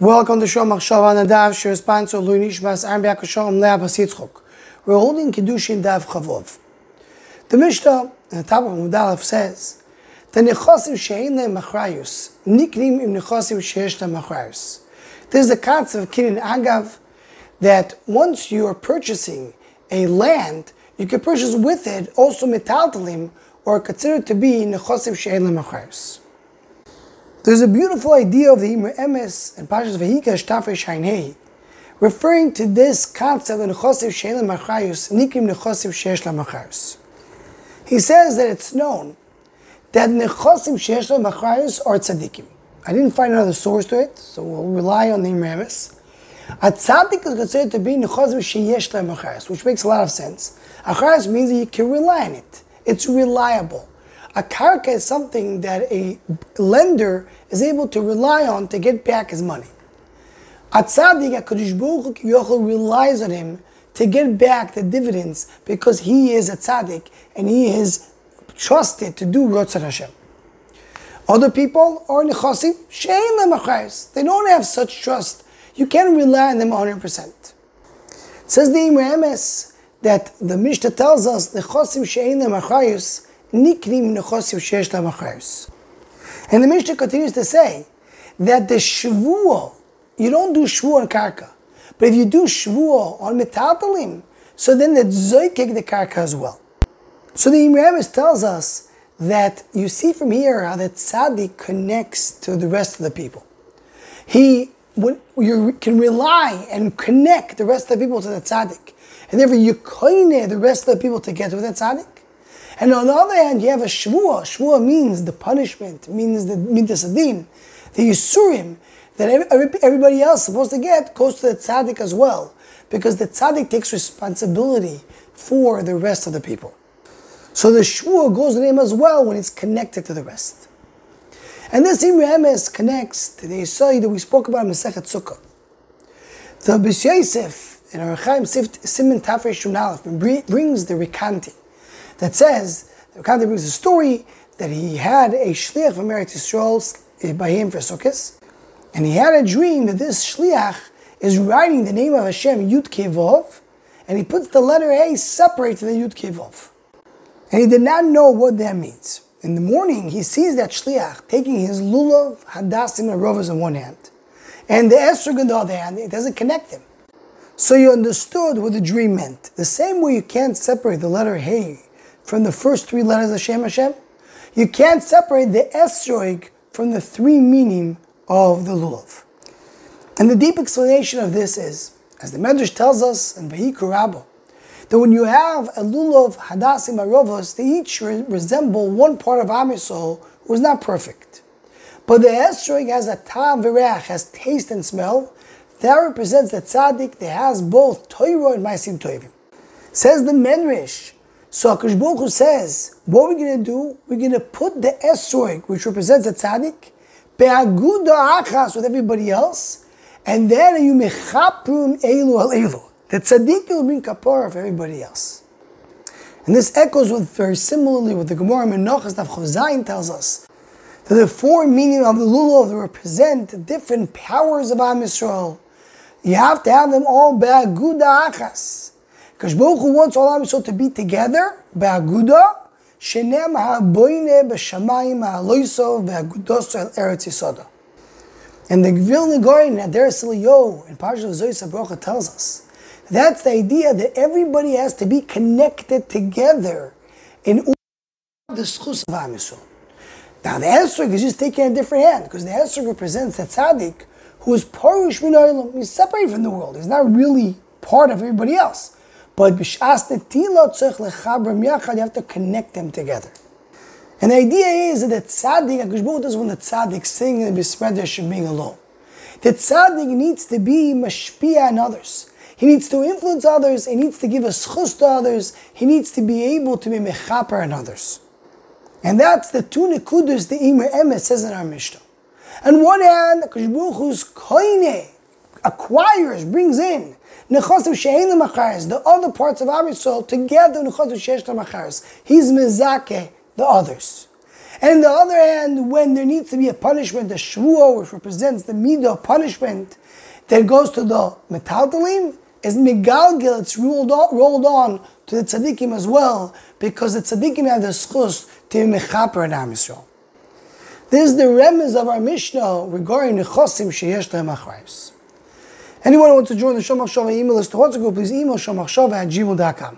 Welcome to Shom Machshava Nadav, Shir sponsor Lui Nishmas Aaron Be'akashom Lea Basitzchok. We're holding Kiddushin Dav Chavov. The Mishnah, at the top of Mudalef, says, the nechosim she'ein lehem machrayus, niknim im nechosim she'esh lehem machrayus. There's the concept of kinin agav, that once you are purchasing a land, you can purchase with it also metaltalim, or considered to be nechosim she'ein lehem machrayus. There's a beautiful idea of the Imrei Emes and Pashas Vehikash Tafresh Hainhei, referring to this concept of Nechosiv Sheila Machayus, Nikim Nechosiv Shesh Machayus. He says that it's known that Nechosim Shesh Machayus are tzaddikim. I didn't find another source to it, so we'll rely on the Imrei Emes. A tzaddik is considered to be Nechosim Sheyesh Machayus, which makes a lot of sense. Achayus means that you can rely on it. It's reliable. A karka is something that a lender is able to rely on to get back his money. A tzaddik, HaKadosh Baruch Hu relies on him to get back the dividends because he is a tzaddik and he is trusted to do Ratzon Hashem. Other people are nechasim, shein lemachayis. They don't have such trust. You can't rely on them 100%. says the Imre that the Mishnah tells us nechasim shein lemachayis And the Mishnah continues to say that the shvuah, you don't do shvuah on karka, but if you do shvuah on metaltalim, so then the zoykek the karka as well. So the Imre tells us that you see from here how the tzaddik connects to the rest of the people. He you can rely and connect the rest of the people to the tzaddik. And therefore you koine the rest of the people together with the tzaddik. And on the other hand, you have a shvuah. Shvuah means the punishment, means the midas adin, the yisurim that everybody else is supposed to get goes to the tzaddik as well, because the tzaddik takes responsibility for the rest of the people. So the shvuah goes to him as well when it's connected to the rest. And this Imrei Emes connects to the Yisai that we spoke about in Masechet Sukkah. The Yosef in Arachaim Simin Tafre Shunalef brings the recanting that says, the Kanti brings a story that he had a shliach from Eretz Yisrael eh, by him for Sukkot, and he had a dream that this shliach is writing the name of Hashem Yud Kevov, and he puts the letter A separate from the Yud Kevov. And he did not know what that means. In the morning, he sees that shliach taking his lulav, hadassim, and rovas in one hand, and the esrog in the other hand. It doesn't connect them. So you understood what the dream meant. The same way you can't separate the letter Hey from the first three letters of Shem Hashem, you can't separate the esroig from the three meaning of the lulav. And the deep explanation of this is, as the Medrash tells us in Vayikra Rabbah, that when you have a lulav, hadassim, arovos, they each re- resemble one part of Am Yisrael who is not perfect. But the esroig has a tam v'reach, has taste and smell. That represents the tzaddik that has both Torah and Maisim Tovim. Says the Medrash, so Akash says, what we're going to do, we're going to put the esroig, which represents the tzaddik, be'aguda achas with everybody else, and then you mechaprun elu al elu. The tzaddik will bring kapara for everybody else. And this echoes with very similarly what the Gemara Menachos Daf tells us. That the four meaning of the lulav represent different powers of Am Yisrael. You have to have them all be'aguda achas. Because Baruch Hu wants all Am to be together, be'aguda, shenem ha'boine b'shamayim ha'aloisov be'agudos el eretz yisoda. And the Vilna Gaon at Yo in Parshat Zoyis Brocha tells us that's the idea that everybody has to be connected together in the schus of Am Now the Esrog is just taking a different hand because the Esrog represents the tzaddik who is parush min He's separated from the world. He's not really part of everybody else. But b'shas netila tzech lechabram yachad, you have to connect them together. And the idea is that the tzaddik, HaKadosh does when the tzaddik sing and bespread should being alone. The tzaddik needs to be mashpia on others. He needs to influence others. He needs to give a schus to others. He needs to be able to be mechaper on others. And that's the two nekudas the Imrei Emes says in our Mishnah. On one hand, koine acquires, brings in Nechosim she'ein l'macharis, the other parts of Am Yisrael, together nechosim she'esh l'macharis. He's mezake the others. And on the other hand, when there needs to be a punishment, the shvuah, which represents the midah of punishment, that goes to the metaltalim, is migalgil, it's rolled on, rolled on to the tzaddikim as well, because the tzaddikim have the schus to mechaper in Am Yisrael. This is the remez of our Mishnah regarding the chosim sheyesh lehem achrayus. Anyone who wants to join the Shomach Shava email list to WhatsApp group, please email shomachshava at gmail.com.